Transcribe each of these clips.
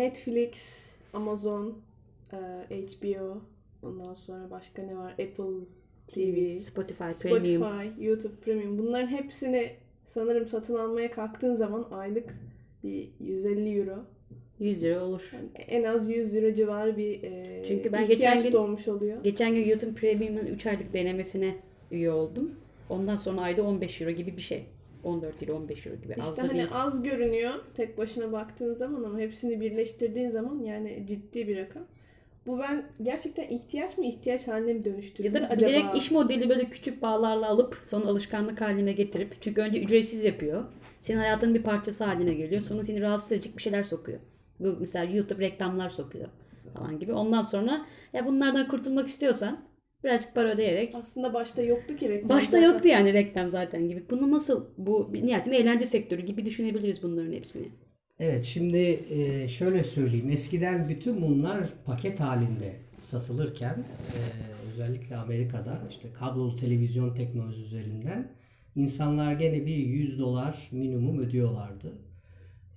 Netflix, Amazon, HBO, ondan sonra başka ne var? Apple TV, Spotify, Spotify, Premium. YouTube Premium. Bunların hepsini sanırım satın almaya kalktığın zaman aylık bir 150 euro. 100 lira olur. Yani en az 100 euro civarı bir e, Çünkü ben geçen gün- doğmuş oluyor. Geçen gün YouTube Premium'un 3 aylık denemesine üye oldum. Ondan sonra ayda 15 euro gibi bir şey. 14 euro 15 euro gibi. Az İşte da hani değil. az görünüyor tek başına baktığın zaman ama hepsini birleştirdiğin zaman yani ciddi bir rakam. Bu ben gerçekten ihtiyaç mı ihtiyaç haline mi dönüştürdü Ya da acaba? direkt iş modeli böyle küçük bağlarla alıp sonra alışkanlık haline getirip çünkü önce ücretsiz yapıyor. Senin hayatının bir parçası haline geliyor. Sonra seni rahatsız edecek bir şeyler sokuyor. Bu mesela YouTube reklamlar sokuyor falan gibi. Ondan sonra ya bunlardan kurtulmak istiyorsan birazcık para ödeyerek Aslında başta yoktu ki reklam. Başta zaten. yoktu yani reklam zaten gibi. Bunu nasıl bu nihayetinde eğlence sektörü gibi düşünebiliriz bunların hepsini. Evet şimdi e, şöyle söyleyeyim. Eskiden bütün bunlar paket halinde satılırken e, özellikle Amerika'da işte kablolu televizyon teknolojisi üzerinden insanlar gene bir 100 dolar minimum ödüyorlardı.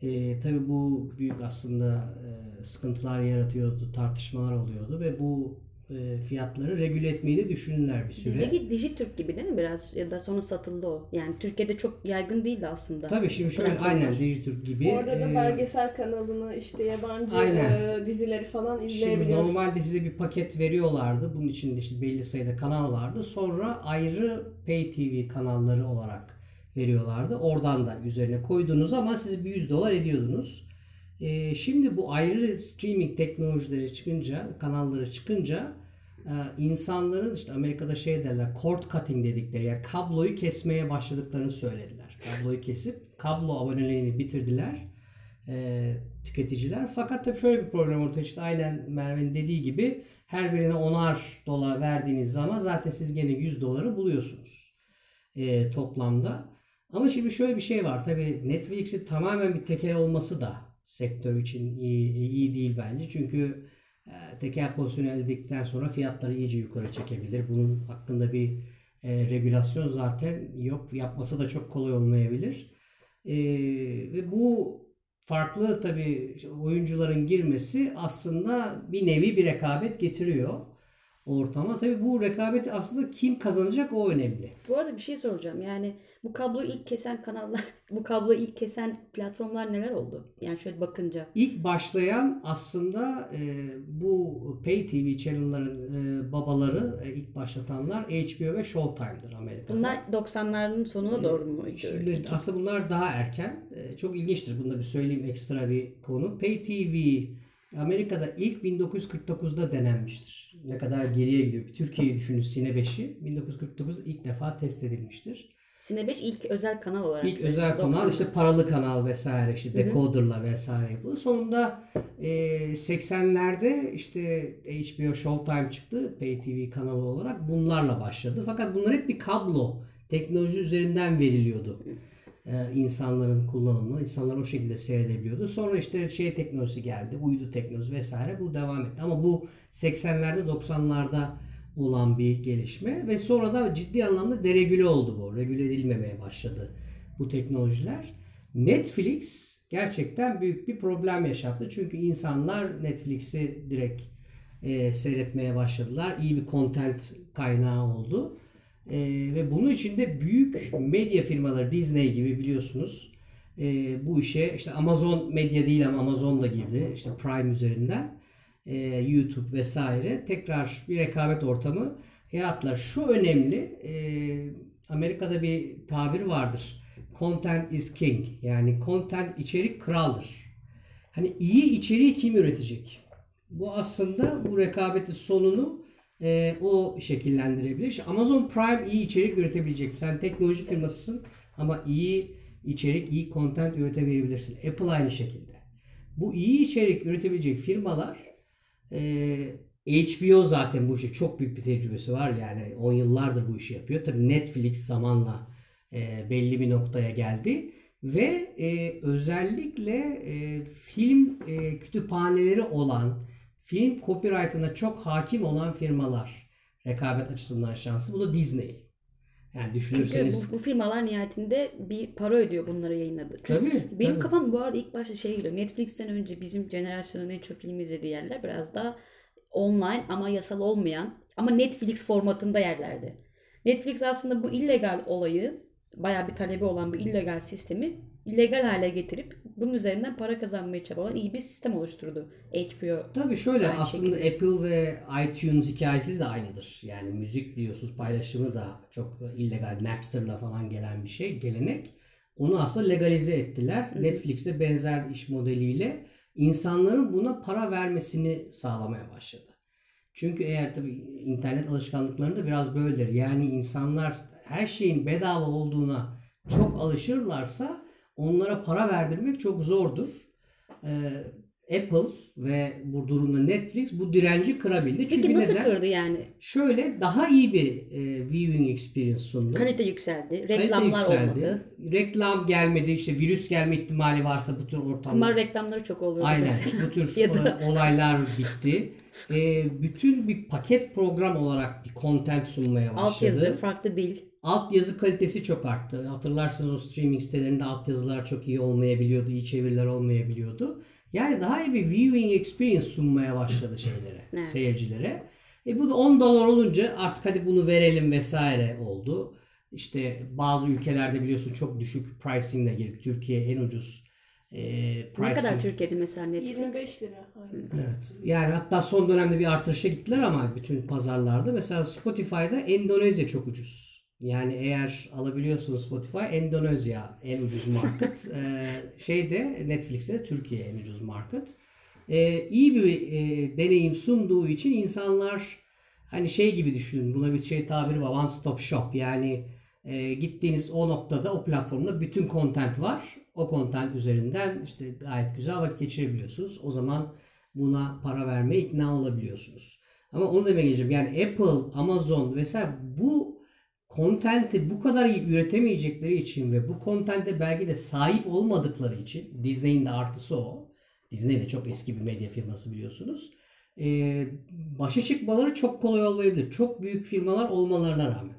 E, tabii bu büyük aslında e, sıkıntılar yaratıyordu, tartışmalar oluyordu ve bu e, fiyatları regüle etmeyi de düşündüler bir süre. Bizdeki Dijitürk gibi değil mi biraz? Ya da sonra satıldı o. Yani Türkiye'de çok yaygın değildi aslında. Tabii şimdi şöyle Platformlar. aynen Dijitürk gibi. Orada da e, belgesel kanalını işte yabancı Aynen. e, dizileri falan Şimdi izleyebiliyorsun. normalde size bir paket veriyorlardı. Bunun içinde işte belli sayıda kanal vardı. Sonra ayrı Pay TV kanalları olarak veriyorlardı. Oradan da üzerine koydunuz ama siz bir 100 dolar ediyordunuz. Ee, şimdi bu ayrı streaming teknolojileri çıkınca, kanalları çıkınca insanların işte Amerika'da şey derler cord cutting dedikleri yani kabloyu kesmeye başladıklarını söylediler. Kabloyu kesip kablo aboneliğini bitirdiler e, tüketiciler. Fakat tabii şöyle bir problem ortaya çıktı. Aynen Merve'nin dediği gibi her birine onar dolar verdiğiniz zaman zaten siz gene 100 doları buluyorsunuz e, toplamda. Ama şimdi şöyle bir şey var. Tabii Netflix'in tamamen bir tekel olması da sektör için iyi, iyi değil bence. Çünkü tekel pozisyonu elde ettikten sonra fiyatları iyice yukarı çekebilir. Bunun hakkında bir e, regülasyon zaten yok. Yapması da çok kolay olmayabilir. E, ve bu farklı tabii oyuncuların girmesi aslında bir nevi bir rekabet getiriyor ortama. Tabii bu rekabet aslında kim kazanacak o önemli. Bu arada bir şey soracağım. Yani bu kabloyu ilk kesen kanallar, bu kabloyu ilk kesen platformlar neler oldu? Yani şöyle bakınca. İlk başlayan aslında e, bu Pay TV channel'ların e, babaları, e, ilk başlatanlar HBO ve Showtime'dır Amerika'da. Bunlar 90'ların sonuna doğru mu? Şimdi aslında bunlar daha erken. Ee, Çok ilginçtir. Bunu da bir söyleyeyim ekstra bir konu. Pay TV Amerika'da ilk 1949'da denenmiştir. Ne kadar geriye gidiyor. Türkiye'yi düşünün Sine 5'i. 1949 ilk defa test edilmiştir. Sine 5 ilk özel kanal olarak. İlk özel kanal 90'lar. işte paralı kanal vesaire işte decoder'la vesaire yapıldı. Sonunda e, 80'lerde işte HBO Showtime çıktı Pay TV kanalı olarak bunlarla başladı. Fakat bunlar hep bir kablo teknoloji üzerinden veriliyordu. E, insanların kullanımına, insanlar o şekilde seyredebiliyordu. Sonra işte şey teknolojisi geldi, uydu teknolojisi vesaire bu devam etti. Ama bu 80'lerde 90'larda olan bir gelişme ve sonra da ciddi anlamda deregüle oldu bu. Regüle edilmemeye başladı bu teknolojiler. Netflix gerçekten büyük bir problem yaşattı. Çünkü insanlar Netflix'i direkt e, seyretmeye başladılar. İyi bir content kaynağı oldu. E, ve bunun için de büyük medya firmaları Disney gibi biliyorsunuz e, bu işe işte Amazon medya değil ama Amazon da girdi. İşte Prime üzerinden e, YouTube vesaire tekrar bir rekabet ortamı yarattılar. Şu önemli e, Amerika'da bir tabir vardır. Content is king. Yani content içerik kraldır. Hani iyi içeriği kim üretecek? Bu aslında bu rekabetin sonunu e, o şekillendirebilir. Amazon Prime iyi içerik üretebilecek. Sen teknoloji firmasısın ama iyi içerik, iyi content üretemeyebilirsin. Apple aynı şekilde. Bu iyi içerik üretebilecek firmalar ee, HBO zaten bu işe çok büyük bir tecrübesi var. Yani 10 yıllardır bu işi yapıyor. Tabii Netflix zamanla e, belli bir noktaya geldi. Ve e, özellikle e, film e, kütüphaneleri olan, film copyright'ına çok hakim olan firmalar rekabet açısından şanslı. Bu da Disney. Yani Çünkü düşünürseniz bu, bu firmalar nihayetinde bir para ödüyor bunları yayınladı. Çünkü Tabii, benim tabii. kafam bu arada ilk başta şey geliyor. Netflix'ten önce bizim jenerasyonun en çok film izlediği yerler biraz daha online ama yasal olmayan ama Netflix formatında yerlerdi. Netflix aslında bu illegal olayı bayağı bir talebi olan bu illegal sistemi illegal hale getirip bunun üzerinden para kazanmaya çabalayan iyi bir sistem oluşturdu. HBO Tabii şöyle Aynı aslında Apple ve iTunes hikayesi de aynıdır. Yani müzik diyorsunuz paylaşımı da çok illegal Napster'la falan gelen bir şey, gelenek. Onu aslında legalize ettiler. Netflix'te benzer iş modeliyle insanların buna para vermesini sağlamaya başladı. Çünkü eğer tabii internet alışkanlıklarında biraz böyledir. Yani insanlar her şeyin bedava olduğuna çok alışırlarsa onlara para verdirmek çok zordur. Ee, Apple ve bu durumda Netflix bu direnci kırabildi. Çünkü Peki nasıl neden? kırdı yani? Şöyle daha iyi bir e, viewing experience sundu. Kalite yükseldi. Kalite Reklamlar yükseldi. olmadı. Reklam gelmedi. işte virüs gelme ihtimali varsa bu tür ortamda. Kumar reklamları çok oluyor. Aynen mesela. bu tür olaylar bitti. E, bütün bir paket program olarak bir content sunmaya başladı. Altyazı, farklı dil. Altyazı kalitesi çok arttı. Hatırlarsanız o streaming sitelerinde altyazılar çok iyi olmayabiliyordu, iyi çeviriler olmayabiliyordu. Yani daha iyi bir viewing experience sunmaya başladı şeylere, Evet. seyircilere. E bu da 10 dolar olunca artık hadi bunu verelim vesaire oldu. İşte bazı ülkelerde biliyorsun çok düşük pricingle girdi. Türkiye en ucuz e, Ne pricing. kadar Türkiye'de mesela Netflix? 25 lira. Aynen. Evet. Yani hatta son dönemde bir artırışa gittiler ama bütün pazarlarda. Mesela Spotify'da Endonezya çok ucuz. Yani eğer alabiliyorsunuz Spotify, Endonezya en ucuz market. ee, şeyde Netflix'te Türkiye en ucuz market. Ee, iyi bir e, deneyim sunduğu için insanlar hani şey gibi düşünün. Buna bir şey tabiri var. One stop shop. Yani e, gittiğiniz o noktada o platformda bütün content var. O content üzerinden işte gayet güzel vakit geçirebiliyorsunuz. O zaman buna para vermeye ikna olabiliyorsunuz. Ama onu demeye geleceğim. Yani Apple, Amazon vesaire bu content'i bu kadar iyi üretemeyecekleri için ve bu content'e belki de sahip olmadıkları için Disney'in de artısı o. Disney de çok eski bir medya firması biliyorsunuz. Ee, başa çıkmaları çok kolay olmayabilir. Çok büyük firmalar olmalarına rağmen.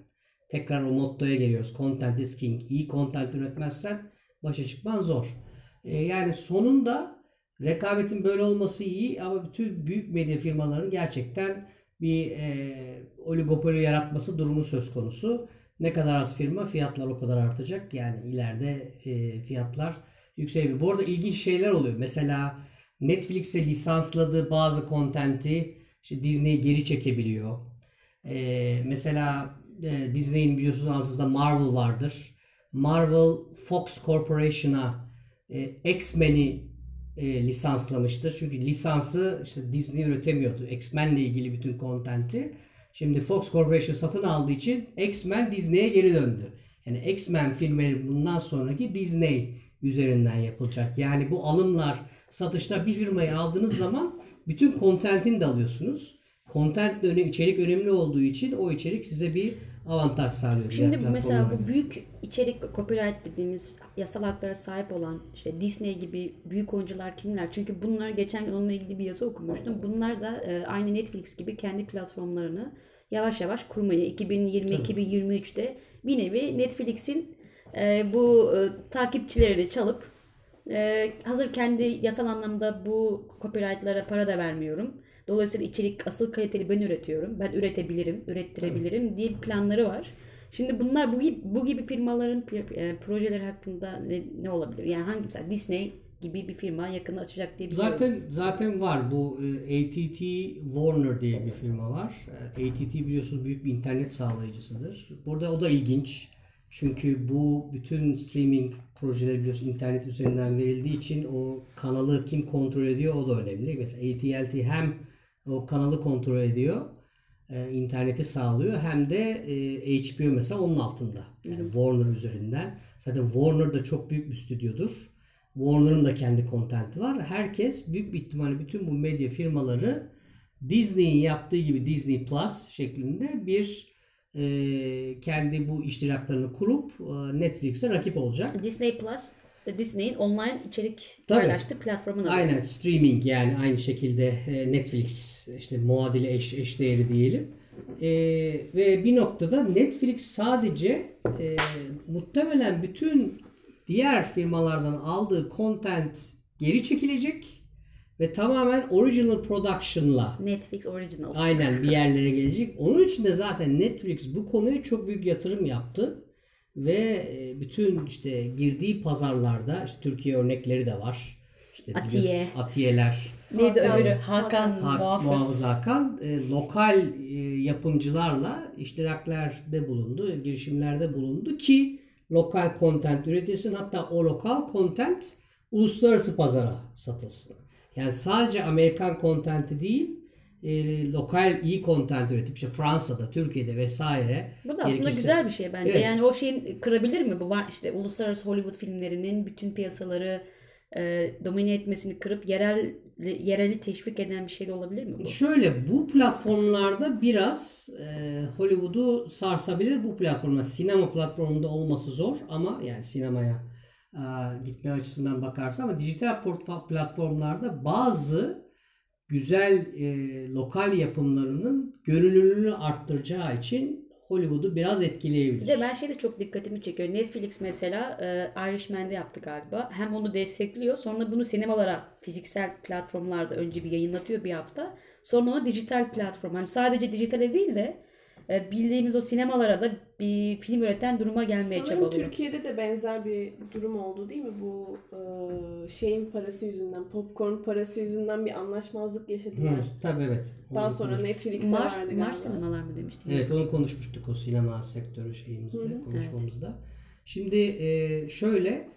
Tekrar o mottoya geliyoruz. Content is king. İyi content üretmezsen başa çıkman zor. Ee, yani sonunda rekabetin böyle olması iyi ama bütün büyük medya firmalarının gerçekten bir e, oligopoli yaratması durumu söz konusu. Ne kadar az firma fiyatlar o kadar artacak. Yani ileride e, fiyatlar yükselebilir. Bu arada ilginç şeyler oluyor. Mesela Netflix'e lisansladığı bazı content'i işte Disney geri çekebiliyor. E, mesela e, Disney'in biliyorsunuz altında Marvel vardır. Marvel Fox Corporation'a e, X-Men'i e, lisanslamıştır. Çünkü lisansı işte Disney üretemiyordu. X-Men'le ilgili bütün content'i. Şimdi Fox Corporation satın aldığı için X-Men Disney'e geri döndü. Yani X-Men filmleri bundan sonraki Disney üzerinden yapılacak. Yani bu alımlar, satışlar bir firmayı aldığınız zaman bütün content'ini de alıyorsunuz. Content önemli, içerik önemli olduğu için o içerik size bir avantaj sağlıyor. Şimdi mesela bu büyük içerik copyright dediğimiz yasal haklara sahip olan işte Disney gibi büyük oyuncular kimler? Çünkü bunlar geçen gün onunla ilgili bir yazı okumuştum. Bunlar da e, aynı Netflix gibi kendi platformlarını yavaş yavaş kurmayı 2020-2023'te bir nevi Netflix'in e, bu e, takipçilerini çalıp e, hazır kendi yasal anlamda bu copyright'lara para da vermiyorum. Dolayısıyla içerik asıl kaliteli ben üretiyorum. Ben üretebilirim, ürettirebilirim diye planları var. Şimdi bunlar bu gibi, bu gibi firmaların e, projeleri hakkında ne, ne olabilir? Yani hangi mesela Disney gibi bir firma yakında açacak diye biliyorum. Zaten zaten var bu e, AT&T Warner diye bir firma var. E, AT&T biliyorsunuz büyük bir internet sağlayıcısıdır. Burada o da ilginç. Çünkü bu bütün streaming projeleri biliyorsun internet üzerinden verildiği için o kanalı kim kontrol ediyor o da önemli. Mesela AT&T hem o kanalı kontrol ediyor, e, interneti sağlıyor hem de e, HBO mesela onun altında. Yani Warner üzerinden. Zaten Warner da çok büyük bir stüdyodur. Warner'ın da kendi kontenti var. Herkes büyük bir ihtimalle bütün bu medya firmaları Disney'in yaptığı gibi Disney Plus şeklinde bir e, kendi bu iştiraklarını kurup e, Netflix'e rakip olacak. Disney Plus Disney'in online içerik Tabii. paylaştığı platformun adı. Aynen streaming yani aynı şekilde e, Netflix işte muadili eş, eş değeri diyelim. E, ve bir noktada Netflix sadece e, muhtemelen bütün diğer firmalardan aldığı content geri çekilecek ve tamamen original production'la Netflix Originals. aynen bir yerlere gelecek. Onun için de zaten Netflix bu konuya çok büyük yatırım yaptı ve e, bütün işte girdiği pazarlarda işte Türkiye örnekleri de var. İşte Atiye. Atiyeler, Neydi Hakan- öbürü? Hakan, Hak, Muhafız. Muhafız Hakan e, lokal e, yapımcılarla iştiraklerde bulundu, girişimlerde bulundu ki lokal content üretilsin. Hatta o lokal content uluslararası pazara satılsın. Yani sadece Amerikan content'i değil, e, lokal iyi content üretip işte Fransa'da, Türkiye'de vesaire. Bu da aslında gerekirse- güzel bir şey bence. Evet. Yani o şeyin kırabilir mi? Bu var işte uluslararası Hollywood filmlerinin bütün piyasaları e, domine etmesini kırıp yerel yereli teşvik eden bir şey de olabilir mi bu? Şöyle bu platformlarda biraz e, Hollywood'u sarsabilir. Bu platformda sinema platformunda olması zor ama yani sinemaya e, gitme açısından bakarsa ama dijital platformlarda bazı güzel e, lokal yapımlarının görünürlüğünü arttıracağı için Hollywood'u biraz etkileyebilir. Bir de ben şey de çok dikkatimi çekiyor. Netflix mesela e, Irishman'de yaptı galiba. Hem onu destekliyor sonra bunu sinemalara fiziksel platformlarda önce bir yayınlatıyor bir hafta. Sonra onu dijital platform. Hani sadece dijitale değil de bildiğimiz o sinemalara da bir film üreten duruma gelmeye Sanırım çabalıyor. Türkiye'de de benzer bir durum oldu değil mi? Bu e, şeyin parası yüzünden, popcorn parası yüzünden bir anlaşmazlık yaşadılar. Hı, tabii evet. Daha sonra konuşmuştuk. Netflix'e Mars, verdi Mars sinemalar mı demiştin? Evet onu konuşmuştuk o sinema sektörü şeyimizde, konuşmamızda. Şimdi e, şöyle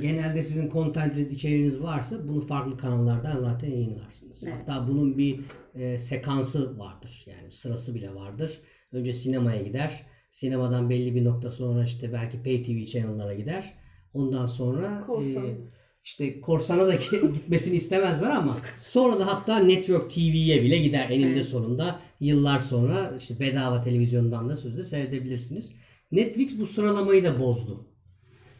genelde sizin content içeriğiniz varsa bunu farklı kanallardan zaten yayınlarsınız. Evet. Hatta bunun bir e, sekansı vardır. Yani sırası bile vardır. Önce sinemaya gider. Sinemadan belli bir nokta sonra işte belki Pay TV channel'lara gider. Ondan sonra Korsan. e, işte korsana da gitmesini istemezler ama sonra da hatta Network TV'ye bile gider eninde sonunda yıllar sonra işte bedava televizyondan da sözde seyredebilirsiniz. Netflix bu sıralamayı da bozdu.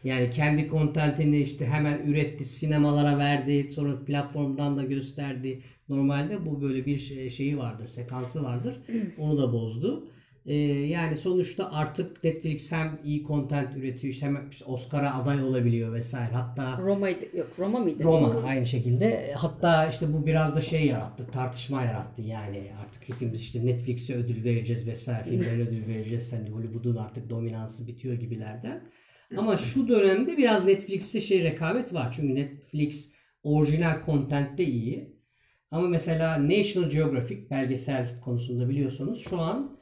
Yani kendi kontentini işte hemen üretti, sinemalara verdi, sonra platformdan da gösterdi. Normalde bu böyle bir şey- şeyi vardır, sekansı vardır. Onu da bozdu. Ee, yani sonuçta artık Netflix hem iyi content üretiyor, işte hem işte Oscar'a aday olabiliyor vesaire. Hatta Roma'ydı. Yok Roma mıydı? Roma aynı şekilde. Hatta işte bu biraz da şey yarattı, tartışma yarattı. Yani artık hepimiz işte Netflix'e ödül vereceğiz vesaire, filmlere ödül vereceğiz. Hani Hollywood'un artık dominansı bitiyor gibilerden. Ama şu dönemde biraz Netflix'te şey rekabet var. Çünkü Netflix orijinal content de iyi. Ama mesela National Geographic belgesel konusunda biliyorsunuz şu an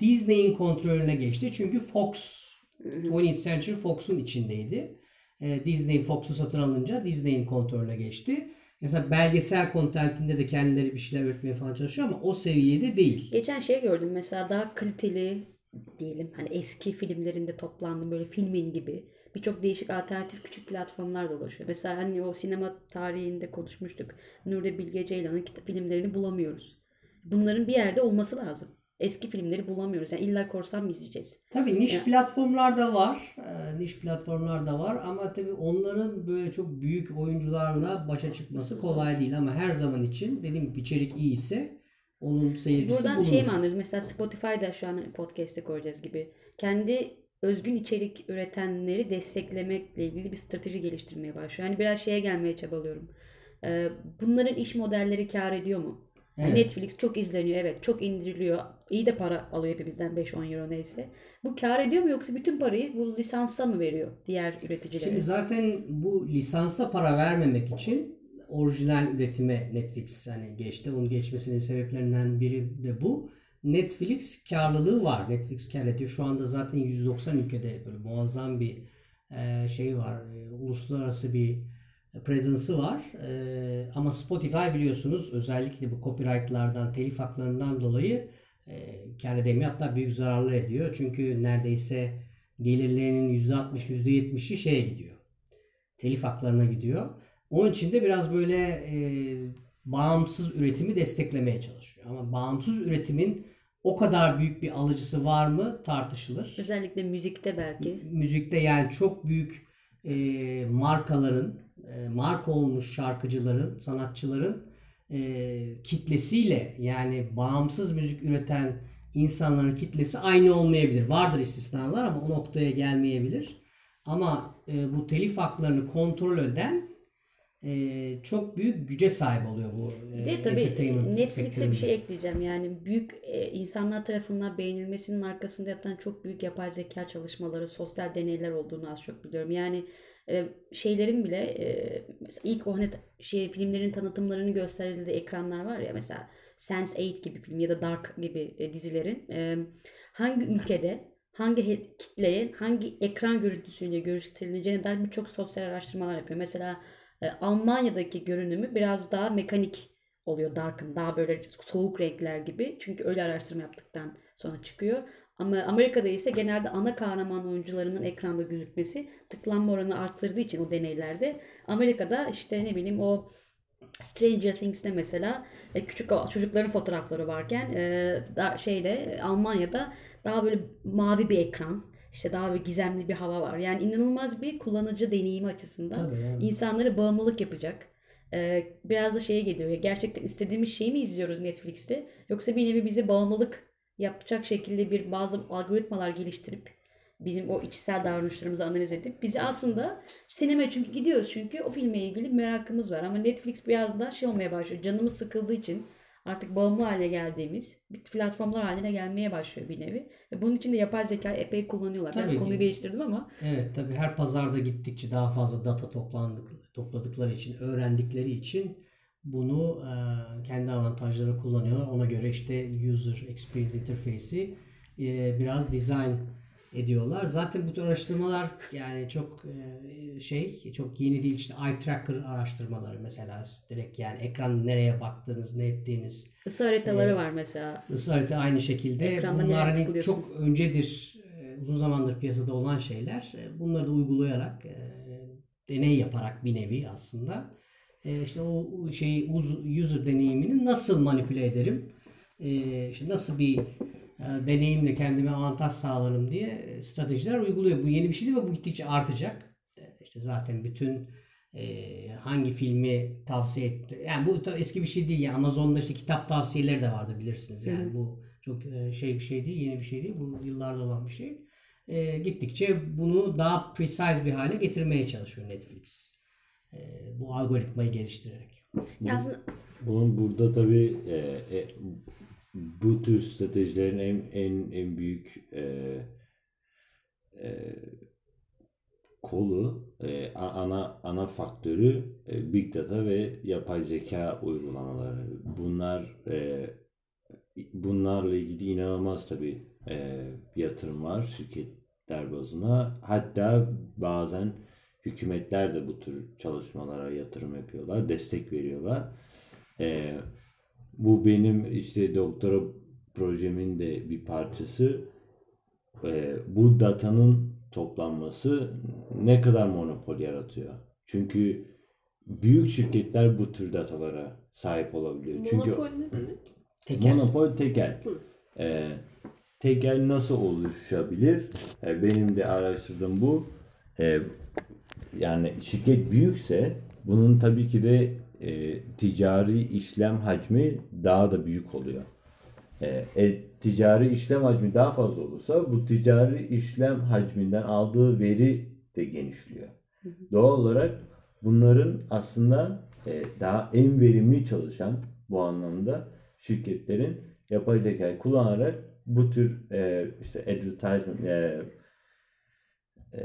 Disney'in kontrolüne geçti. Çünkü Fox 20th Century Fox'un içindeydi. Ee, Disney Fox'u satın alınca Disney'in kontrolüne geçti. Mesela belgesel kontentinde de kendileri bir şeyler üretmeye falan çalışıyor ama o seviyede değil. Geçen şey gördüm mesela daha kaliteli diyelim hani eski filmlerinde toplandı böyle filmin gibi birçok değişik alternatif küçük platformlar dolaşıyor. Mesela hani o sinema tarihinde konuşmuştuk. Nuri Bilge Ceylan'ın filmlerini bulamıyoruz. Bunların bir yerde olması lazım. Eski filmleri bulamıyoruz. Yani illa korsan mı izleyeceğiz? Tabii niş platformlar da var. Ee, niş platformlar da var ama tabii onların böyle çok büyük oyuncularla başa çıkması kolay değil ama her zaman için dediğim gibi içerik iyiyse onun seyircisi Buradan bulunur. şey mi anlıyoruz? Mesela Spotify'da şu an podcast'te koyacağız gibi. Kendi özgün içerik üretenleri desteklemekle ilgili bir strateji geliştirmeye başlıyor. Yani biraz şeye gelmeye çabalıyorum. Ee, bunların iş modelleri kar ediyor mu? Evet. Netflix çok izleniyor evet çok indiriliyor. İyi de para alıyor hepimizden 5-10 euro neyse. Bu kar ediyor mu yoksa bütün parayı bu lisansa mı veriyor diğer üreticilere? Şimdi zaten bu lisansa para vermemek için orijinal üretime Netflix hani geçti. Onun geçmesinin sebeplerinden biri de bu. Netflix karlılığı var. Netflix kar ediyor. Şu anda zaten 190 ülkede böyle muazzam bir e, şey var. E, uluslararası bir presence'ı var. E, ama Spotify biliyorsunuz özellikle bu copyright'lardan, telif haklarından dolayı e, kar edemiyor. Hatta büyük zararlar ediyor. Çünkü neredeyse gelirlerinin %60, %70'i şeye gidiyor. Telif haklarına gidiyor. Onun için de biraz böyle e, bağımsız üretimi desteklemeye çalışıyor. Ama bağımsız üretimin o kadar büyük bir alıcısı var mı tartışılır. Özellikle müzikte belki. Müzikte yani çok büyük e, markaların, e, marka olmuş şarkıcıların, sanatçıların e, kitlesiyle yani bağımsız müzik üreten insanların kitlesi aynı olmayabilir. Vardır istisnalar ama o noktaya gelmeyebilir. Ama e, bu telif haklarını kontrol eden e, çok büyük güce sahip oluyor bu e, Bir de tabii Netflix'e bir şey ekleyeceğim. Yani büyük e, insanlar tarafından beğenilmesinin arkasında yatan çok büyük yapay zeka çalışmaları, sosyal deneyler olduğunu az çok biliyorum. Yani e, şeylerin bile e, ilk o net şey filmlerin tanıtımlarını gösterildiği ekranlar var ya mesela Sense8 gibi film ya da Dark gibi e, dizilerin e, hangi ülkede hangi kitleye hangi ekran görüntüsüyle gösterileceğine dair birçok sosyal araştırmalar yapıyor. Mesela e, Almanya'daki görünümü biraz daha mekanik oluyor Dark'ın. Daha böyle soğuk renkler gibi. Çünkü öyle araştırma yaptıktan sonra çıkıyor. Ama Amerika'da ise genelde ana kahraman oyuncularının ekranda gözükmesi tıklanma oranı arttırdığı için o deneylerde Amerika'da işte ne bileyim o Stranger Things'te mesela e, küçük çocukların fotoğrafları varken e, şeyde Almanya'da daha böyle mavi bir ekran işte daha böyle gizemli bir hava var. Yani inanılmaz bir kullanıcı deneyimi açısından Tabii, evet. insanlara bağımlılık yapacak. E, biraz da şeye geliyor gerçekten istediğimiz şeyi mi izliyoruz Netflix'te yoksa bir nevi bize bağımlılık yapacak şekilde bir bazı algoritmalar geliştirip bizim o içsel davranışlarımızı analiz edip bizi aslında sinema çünkü gidiyoruz çünkü o filme ilgili bir merakımız var ama Netflix biraz daha şey olmaya başlıyor canımız sıkıldığı için artık bağımlı haline geldiğimiz bir platformlar haline gelmeye başlıyor bir nevi ve bunun için de yapay zeka epey kullanıyorlar. Biraz Tabii ki. konuyu değiştirdim ama Evet tabii her pazarda gittikçe daha fazla data toplandık, topladıkları için, öğrendikleri için bunu e, kendi avantajları kullanıyorlar. Ona göre işte user experience interface'i e, biraz design ediyorlar. Zaten bu tür araştırmalar yani çok e, şey çok yeni değil işte eye tracker araştırmaları mesela direkt yani ekran nereye baktığınız ne ettiğiniz ısı haritaları var mesela. Isı harita aynı şekilde. Ekranda Bunlar hani çok öncedir, e, uzun zamandır piyasada olan şeyler. E, Bunları da uygulayarak, e, deney yaparak bir nevi aslında e, işte o şeyi user deneyimini nasıl manipüle ederim, e, işte nasıl bir e, deneyimle kendime avantaj sağlarım diye e, stratejiler uyguluyor. Bu yeni bir şey değil ve bu gittikçe artacak. E, İşte zaten bütün e, hangi filmi tavsiye etti. Yani bu da eski bir şey değil. Yani Amazon'da işte kitap tavsiyeleri de vardı bilirsiniz. Yani bu çok e, şey bir şey değil, yeni bir şey değil. Bu yıllarda olan bir şey. E, gittikçe bunu daha precise bir hale getirmeye çalışıyor Netflix. E, bu algoritmayı geliştirerek. Ya aslında Bunun burada tabii e, e, bu tür stratejilerin en en en büyük e, e, kolu e, ana ana faktörü e, big data ve yapay zeka uygulamaları. Bunlar e, bunlarla ilgili inanılmaz tabii e, yatırım var şirketler bazına. Hatta bazen hükümetler de bu tür çalışmalara yatırım yapıyorlar, destek veriyorlar. E, bu benim işte doktora projemin de bir parçası. E, bu datanın toplanması ne kadar monopol yaratıyor? Çünkü büyük şirketler bu tür datalara sahip olabiliyor. Çünkü Monopol ne demek? Teker. Monopol tekel. Ee, tekel nasıl oluşabilir? Ee, benim de araştırdığım bu. Ee, yani şirket büyükse bunun tabii ki de e, ticari işlem hacmi daha da büyük oluyor. Ee, e, ticari işlem hacmi daha fazla olursa bu ticari işlem hacminden aldığı veri de genişliyor. Doğal olarak bunların aslında e, daha en verimli çalışan bu anlamda şirketlerin yapay zekayı kullanarak bu tür e, işte advertisement e, e,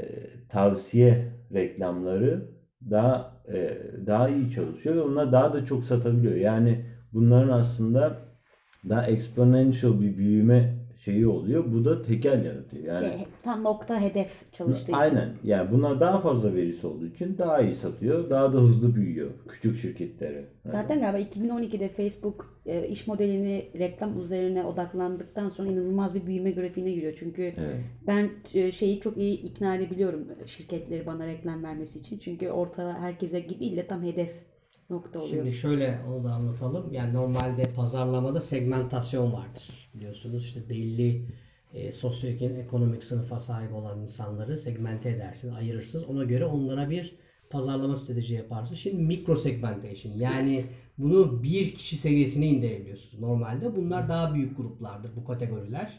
tavsiye reklamları daha e, daha iyi çalışıyor ve onlar daha da çok satabiliyor. Yani bunların aslında daha exponential bir büyüme şeyi oluyor. Bu da tekel yaratıyor. Yani şey, tam nokta hedef çalıştığı için. Aynen. Yani bunlar daha fazla verisi olduğu için daha iyi satıyor. Daha da hızlı büyüyor küçük şirketlere. Zaten galiba 2012'de Facebook e, iş modelini reklam üzerine odaklandıktan sonra inanılmaz bir büyüme grafiğine giriyor. Çünkü Evet. ben e, şeyi çok iyi ikna edebiliyorum e, şirketleri bana reklam vermesi için. Çünkü ortada herkese değil de tam hedef nokta oluyor. Şimdi şöyle onu da anlatalım. Yani normalde pazarlamada segmentasyon vardır. Biliyorsunuz işte belli e, sosyoekonomik sınıfa sahip olan insanları segmente edersin, ayırırsınız. Ona göre onlara bir pazarlama strateji yaparsın. Şimdi mikro segmentation yani bunu bir kişi seviyesine indirebiliyorsunuz. Normalde bunlar daha büyük gruplardır bu kategoriler.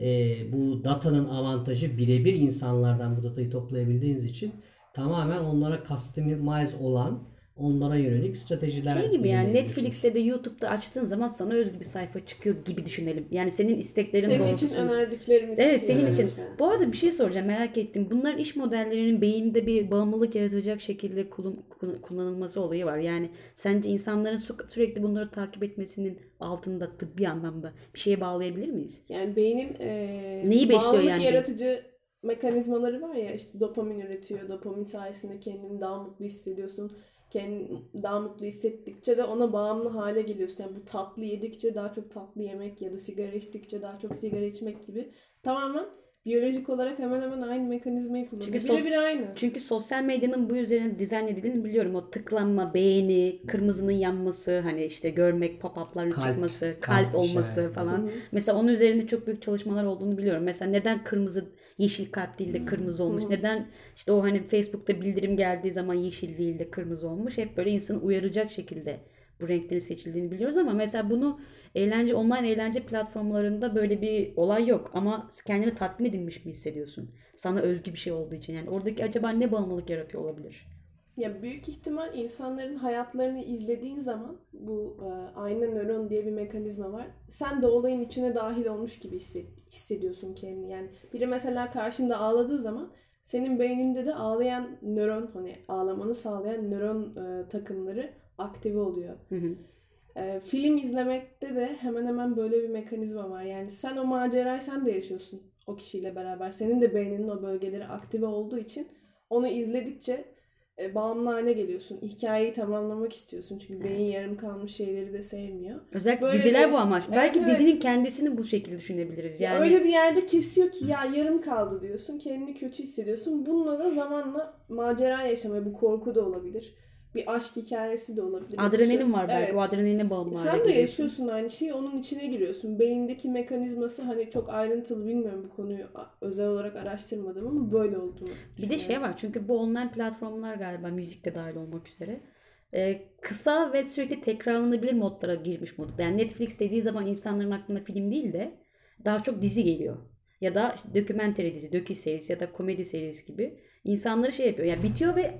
Ee, bu datanın avantajı birebir insanlardan bu datayı toplayabildiğiniz için tamamen onlara customize olan onlara yönelik stratejiler Şey gibi yani. Netflix'te de YouTube'da açtığın zaman sana özgü bir sayfa çıkıyor gibi düşünelim. Yani senin isteklerin Senin doğrultusunda. için önerdiklerimiz. Evet senin Evet. için. Bu arada bir şey soracağım merak ettim. Bunların iş modellerinin beyinde bir bağımlılık yaratacak şekilde kullan- kullan- kullanılması olayı var. Yani sence insanların sü- sürekli bunları takip etmesinin altında tıbbi anlamda bir şeye bağlayabilir miyiz? Yani beynin e, Neyi bağımlılık yani? yaratıcı mekanizmaları var ya işte dopamin üretiyor. Dopamin sayesinde kendini daha mutlu hissediyorsun. Kendini daha mutlu hissettikçe de ona bağımlı hale geliyorsun. Yani bu tatlı yedikçe daha çok tatlı yemek ya da sigara içtikçe daha çok sigara içmek gibi. Tamamen biyolojik olarak hemen hemen aynı mekanizmayı kullanıyor. Çünkü sos- Birebir aynı. Çünkü sosyal medyanın bu üzerine dizayn edildiğini biliyorum. O tıklanma, beğeni, kırmızının yanması, hani işte görmek, pop-up'ların Kalp, çıkması, kalp kalp olması işareti. falan. Mesela onun üzerinde çok büyük çalışmalar olduğunu biliyorum. Mesela neden kırmızı yeşil kalp değil de kırmızı olmuş? Neden işte o hani Facebook'ta bildirim geldiği zaman yeşil değil de kırmızı olmuş? Hep böyle insanı uyaracak şekilde bu renklerin seçildiğini biliyoruz ama mesela bunu eğlence online eğlence platformlarında böyle bir olay yok ama kendini tatmin edilmiş mi hissediyorsun? Sana özgü bir şey olduğu için yani oradaki acaba ne bağımlılık yaratıyor olabilir? Ya büyük ihtimal insanların hayatlarını izlediğin zaman bu e, ayna nöron diye bir mekanizma var. Sen de olayın içine dahil olmuş gibi hisset- hissediyorsun kendini. Yani biri mesela karşında ağladığı zaman senin beyninde de ağlayan nöron hani ağlamanı sağlayan nöron e, takımları aktive oluyor. Hı hı. E, film izlemekte de hemen hemen böyle bir mekanizma var. Yani sen o macerayı sen de yaşıyorsun o kişiyle beraber. Senin de beyninin o bölgeleri aktive olduğu için onu izledikçe e, bağımlı hale geliyorsun. Hikayeyi tamamlamak istiyorsun. Çünkü beyin yarım kalmış şeyleri de sevmiyor. Özellikle Böyle diziler bir- bu amaç. Evet, Belki evet. dizinin kendisini bu şekilde düşünebiliriz. Ya Yani öyle bir yerde kesiyor ki ya yarım kaldı diyorsun. Kendini kötü hissediyorsun. Bununla da zamanla macera yaşamaya bu korku da olabilir. Bir aşk hikayesi de olabilir. adrenalin var belki. Evet. O adrenaline bağımlı Sen de yaşıyorsun aynı şeyi. Onun içine giriyorsun. Beyindeki mekanizması hani çok ayrıntılı bilmiyorum bu konuyu özel olarak araştırmadım ama böyle olduğunu Bir de şey var çünkü bu online platformlar galiba müzik de dahil olmak üzere. e, kısa ve sürekli tekrarlanabilir modlara girmiş modda. Yani Netflix dediği zaman insanların aklına film değil de daha çok dizi geliyor. Ya da işte dokümentary dizi, dokü serisi ya da komedi serisi gibi. İnsanları şey yapıyor. Yani bitiyor ve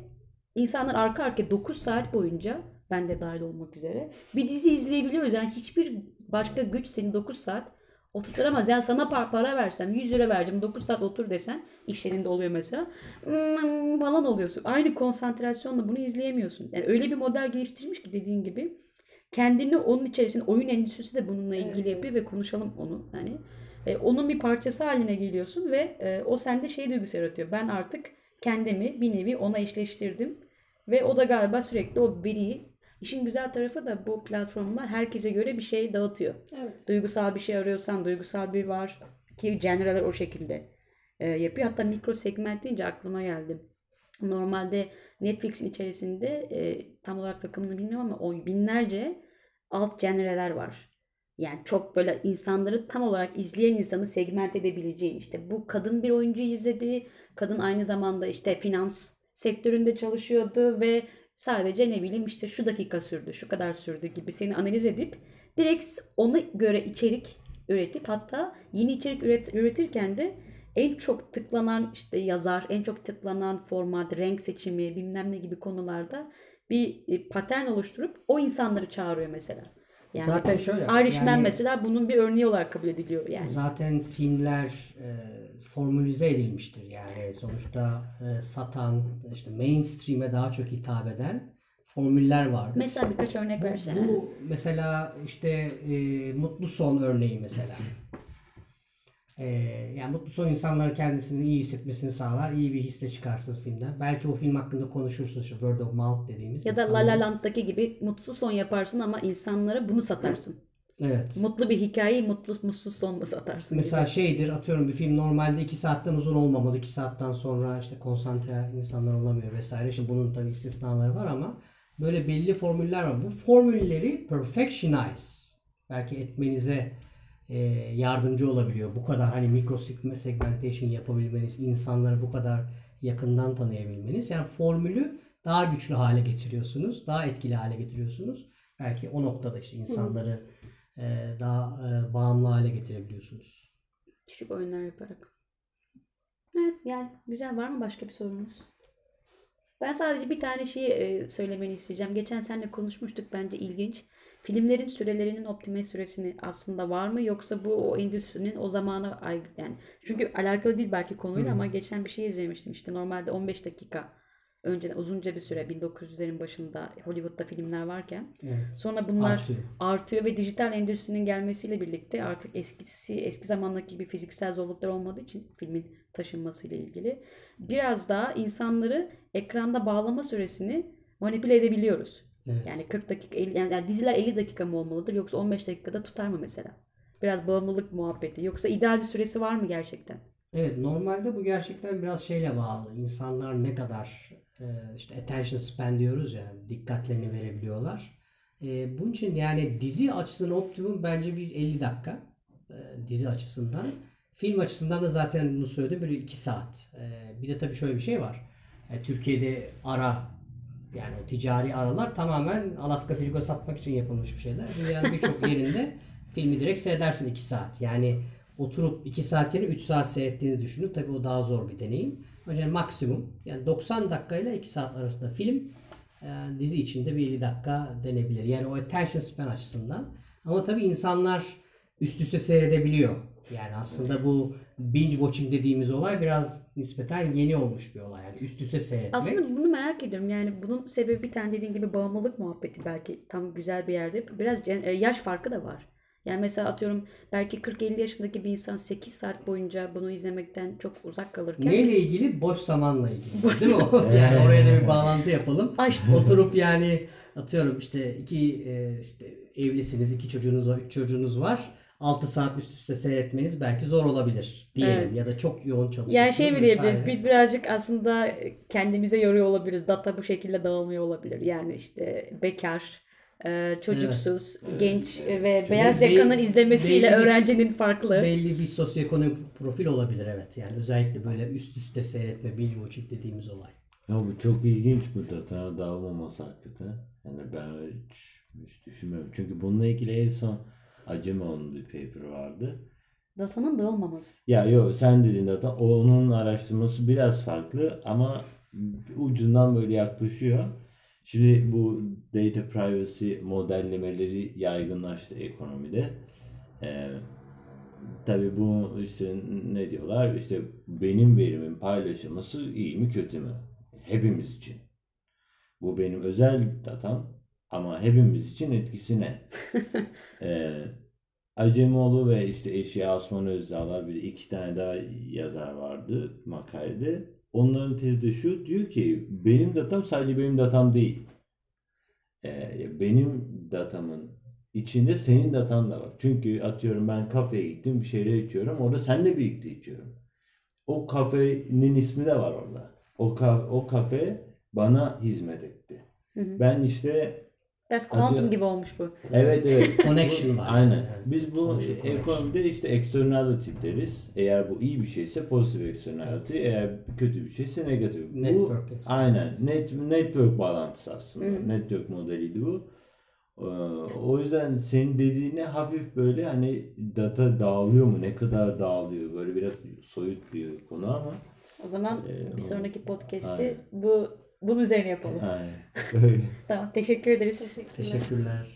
insanlar arka arkaya 9 saat boyunca ben de dahil olmak üzere bir dizi izleyebiliyoruz. Yani hiçbir başka güç seni 9 saat oturtamaz. Yani sana par- para versem 100 lira vereceğim 9 saat otur desen iş yerinde oluyor mesela "Hmm," falan oluyorsun. Aynı konsantrasyonla bunu izleyemiyorsun. Yani öyle bir model geliştirmiş ki dediğin gibi kendini onun içerisinde oyun endüstrisi de bununla ilgili Evet. yapıyor ve konuşalım onu. Hani e, onun bir parçası haline geliyorsun ve e, o sende şey duygusu yaratıyor. Ben artık kendimi bir nevi ona eşleştirdim ve o da galiba sürekli o veriyi İşin güzel tarafı da bu platformlar herkese göre bir şey dağıtıyor. Evet. Duygusal bir şey arıyorsan duygusal bir var ki genreler o şekilde e, yapıyor. Hatta mikro segment deyince aklıma geldi. Normalde Netflix'in içerisinde e, tam olarak rakamını bilmiyorum ama o binlerce alt genreler var. Yani çok böyle insanları tam olarak izleyen insanı segment edebileceği işte bu kadın bir oyuncu izledi. Kadın aynı zamanda işte finans sektöründe çalışıyordu ve sadece ne bileyim işte şu dakika sürdü, şu kadar sürdü gibi seni analiz edip direkt ona göre içerik üretip hatta yeni içerik üret, üretirken de en çok tıklanan işte yazar, en çok tıklanan format, renk seçimi bilmem ne gibi konularda bir e, patern oluşturup o insanları çağırıyor mesela. Yani Zaten şöyle, Irishman yani- mesela bunun bir örneği olarak kabul ediliyor yani. Zaten filmler e, formülize edilmiştir. Yani sonuçta e, satan, işte mainstream'e daha çok hitap eden formüller vardır. Mesela birkaç örnek versene. Bu mesela işte e, mutlu son örneği mesela. E, yani mutlu son insanların kendisini iyi hissetmesini sağlar. iyi bir hisle çıkarsınız filmden. Belki o film hakkında konuşursunuz. Işte word of mouth dediğimiz. Ya da La insanların- La Land'daki gibi mutsuz son yaparsın ama insanlara bunu satarsın. Evet. Mutlu bir hikayeyi mutlu mutsuz sonla satarsın. Mesela şeydir atıyorum bir film normalde 2 saatten uzun olmamalı. 2 saatten sonra işte konsantre insanlar olamıyor vesaire. Şimdi bunun tabii istisnaları var ama böyle belli formüller var. Bu formülleri perfectionize belki etmenize yardımcı olabiliyor. Bu kadar hani mikro segmentation yapabilmeniz, insanları bu kadar yakından tanıyabilmeniz. Yani formülü daha güçlü hale getiriyorsunuz. Daha etkili hale getiriyorsunuz. Belki o noktada işte insanları e, daha e, bağımlı hale getirebiliyorsunuz. Küçük oyunlar yaparak. Evet yani güzel. Var mı başka bir sorunuz? Ben sadece bir tane şeyi e, söylemeni isteyeceğim. Geçen seninle konuşmuştuk bence ilginç. Filmlerin sürelerinin optime süresini aslında var mı yoksa bu o endüstrinin o zamana yani çünkü alakalı değil belki konuyla ama geçen bir şey izlemiştim işte normalde 15 dakika önceden uzunca bir süre 1900'lerin başında Hollywood'da filmler varken Evet. sonra bunlar Artıyor. artıyor ve dijital endüstrinin gelmesiyle birlikte artık eskisi eski zamandaki gibi fiziksel zorluklar olmadığı için filmin taşınmasıyla ilgili biraz daha insanları ekranda bağlama süresini manipüle edebiliyoruz. Evet. Yani 40 dakika 50, yani, yani diziler 50 dakika mı olmalıdır yoksa 15 dakikada tutar mı mesela? Biraz bağımlılık muhabbeti. Yoksa ideal bir süresi var mı gerçekten? Evet normalde bu gerçekten biraz şeyle bağlı. İnsanlar ne kadar e, işte attention span diyoruz ya dikkatlerini verebiliyorlar. E, bunun için yani dizi açısından optimum bence bir 50 dakika e, dizi açısından. Film açısından da zaten bunu söyledim böyle 2 saat. Bir de tabii şöyle bir şey var. Türkiye'de ara yani o ticari aralar tamamen Alaska Frigo satmak için yapılmış bir şeyler. Dünyanın birçok yerinde filmi direkt seyredersin 2 saat. Yani oturup 2 saat yerine 3 saat seyrettiğinizi düşünün. Tabii o daha zor bir deneyim. Yüzden maksimum yani 90 dakika ile 2 saat arasında film e, dizi içinde bir 50 dakika denebilir. Yani o attention span açısından. Ama tabii insanlar üst üste seyredebiliyor. Yani aslında bu binge watching dediğimiz olay biraz nispeten yeni olmuş bir olay. Yani üst üste seyretmek. Aslında bunu merak ediyorum. Yani bunun sebebi bir tane dediğin gibi bağımlılık muhabbeti belki tam güzel bir yerde. Biraz e, yaş farkı da var. Yani mesela atıyorum belki 40-50 yaşındaki bir insan 8 saat boyunca bunu izlemekten çok uzak kalırken Neyle biz- ilgili? Boş zamanla ilgili. Boş değil mi? yani oraya da bir bağlantı yapalım. İşte. Oturup yani atıyorum işte iki e, işte evlisiniz, iki çocuğunuz var, üç çocuğunuz var. 6 saat üst üste seyretmeniz belki zor olabilir diyelim Evet. ya da çok yoğun çalışıyorsunuz. Yani şey mi diyebiliriz? Biz birazcık aslında kendimize yoruyor olabiliriz. Data bu şekilde dağılmıyor olabilir. Yani işte bekar, e, çocuksuz, genç ve Çünkü beyaz yakanın izlemesiyle belli bir- öğrencinin farklı. belli bir sosyoekonomik profil olabilir evet. Yani özellikle böyle üst üste seyretme, binge watching dediğimiz olay. Ya bu çok ilginç bu data dağılmaması hakikaten. Yani ben hiç, hiç düşünmüyorum. Çünkü bununla ilgili en son Acemoğlu'nun bir paper vardı. Datanın dağılmaması. Ya yok sen dediğin data onun araştırması biraz farklı ama ucundan böyle yaklaşıyor. Şimdi bu data privacy modellemeleri yaygınlaştı ekonomide. Ee, tabii bu işte ne diyorlar? İşte benim verimin paylaşılması iyi mi kötü mü? Hepimiz için. Bu benim özel datam ama hepimiz için etkisi ne? Ee, Acemoğlu ve işte eşi Osman Özdağlar bir iki tane daha yazar vardı makalede. Onların tezi de şu diyor ki benim datam sadece benim datam değil. Ee, benim datamın içinde senin datan da var. Çünkü atıyorum ben kafeye gittim bir şeyler içiyorum. Orada seninle birlikte içiyorum. O kafenin ismi de var orada. O, ka- o kafe bana hizmet etti. Hı hı. Ben işte Biraz kuantum gibi olmuş bu. Evet evet. Connection Bu- var. Aynen. Yani. Biz bu connection. ekonomide işte externality deriz. Eğer bu iyi bir şeyse pozitif externality, eğer kötü bir şeyse negatif. Bu- Network externality. Aynen. Net, network bağlantısı aslında. Hı. Network modeliydi bu. Ee, O yüzden senin dediğine hafif böyle hani data dağılıyor mu? Ne kadar dağılıyor? Böyle biraz soyut bir konu ama. O zaman Ee, bir sonraki podcast'i bu bunun üzerine yapalım. Aynen. Tamam. Teşekkür ederiz. Teşekkürler.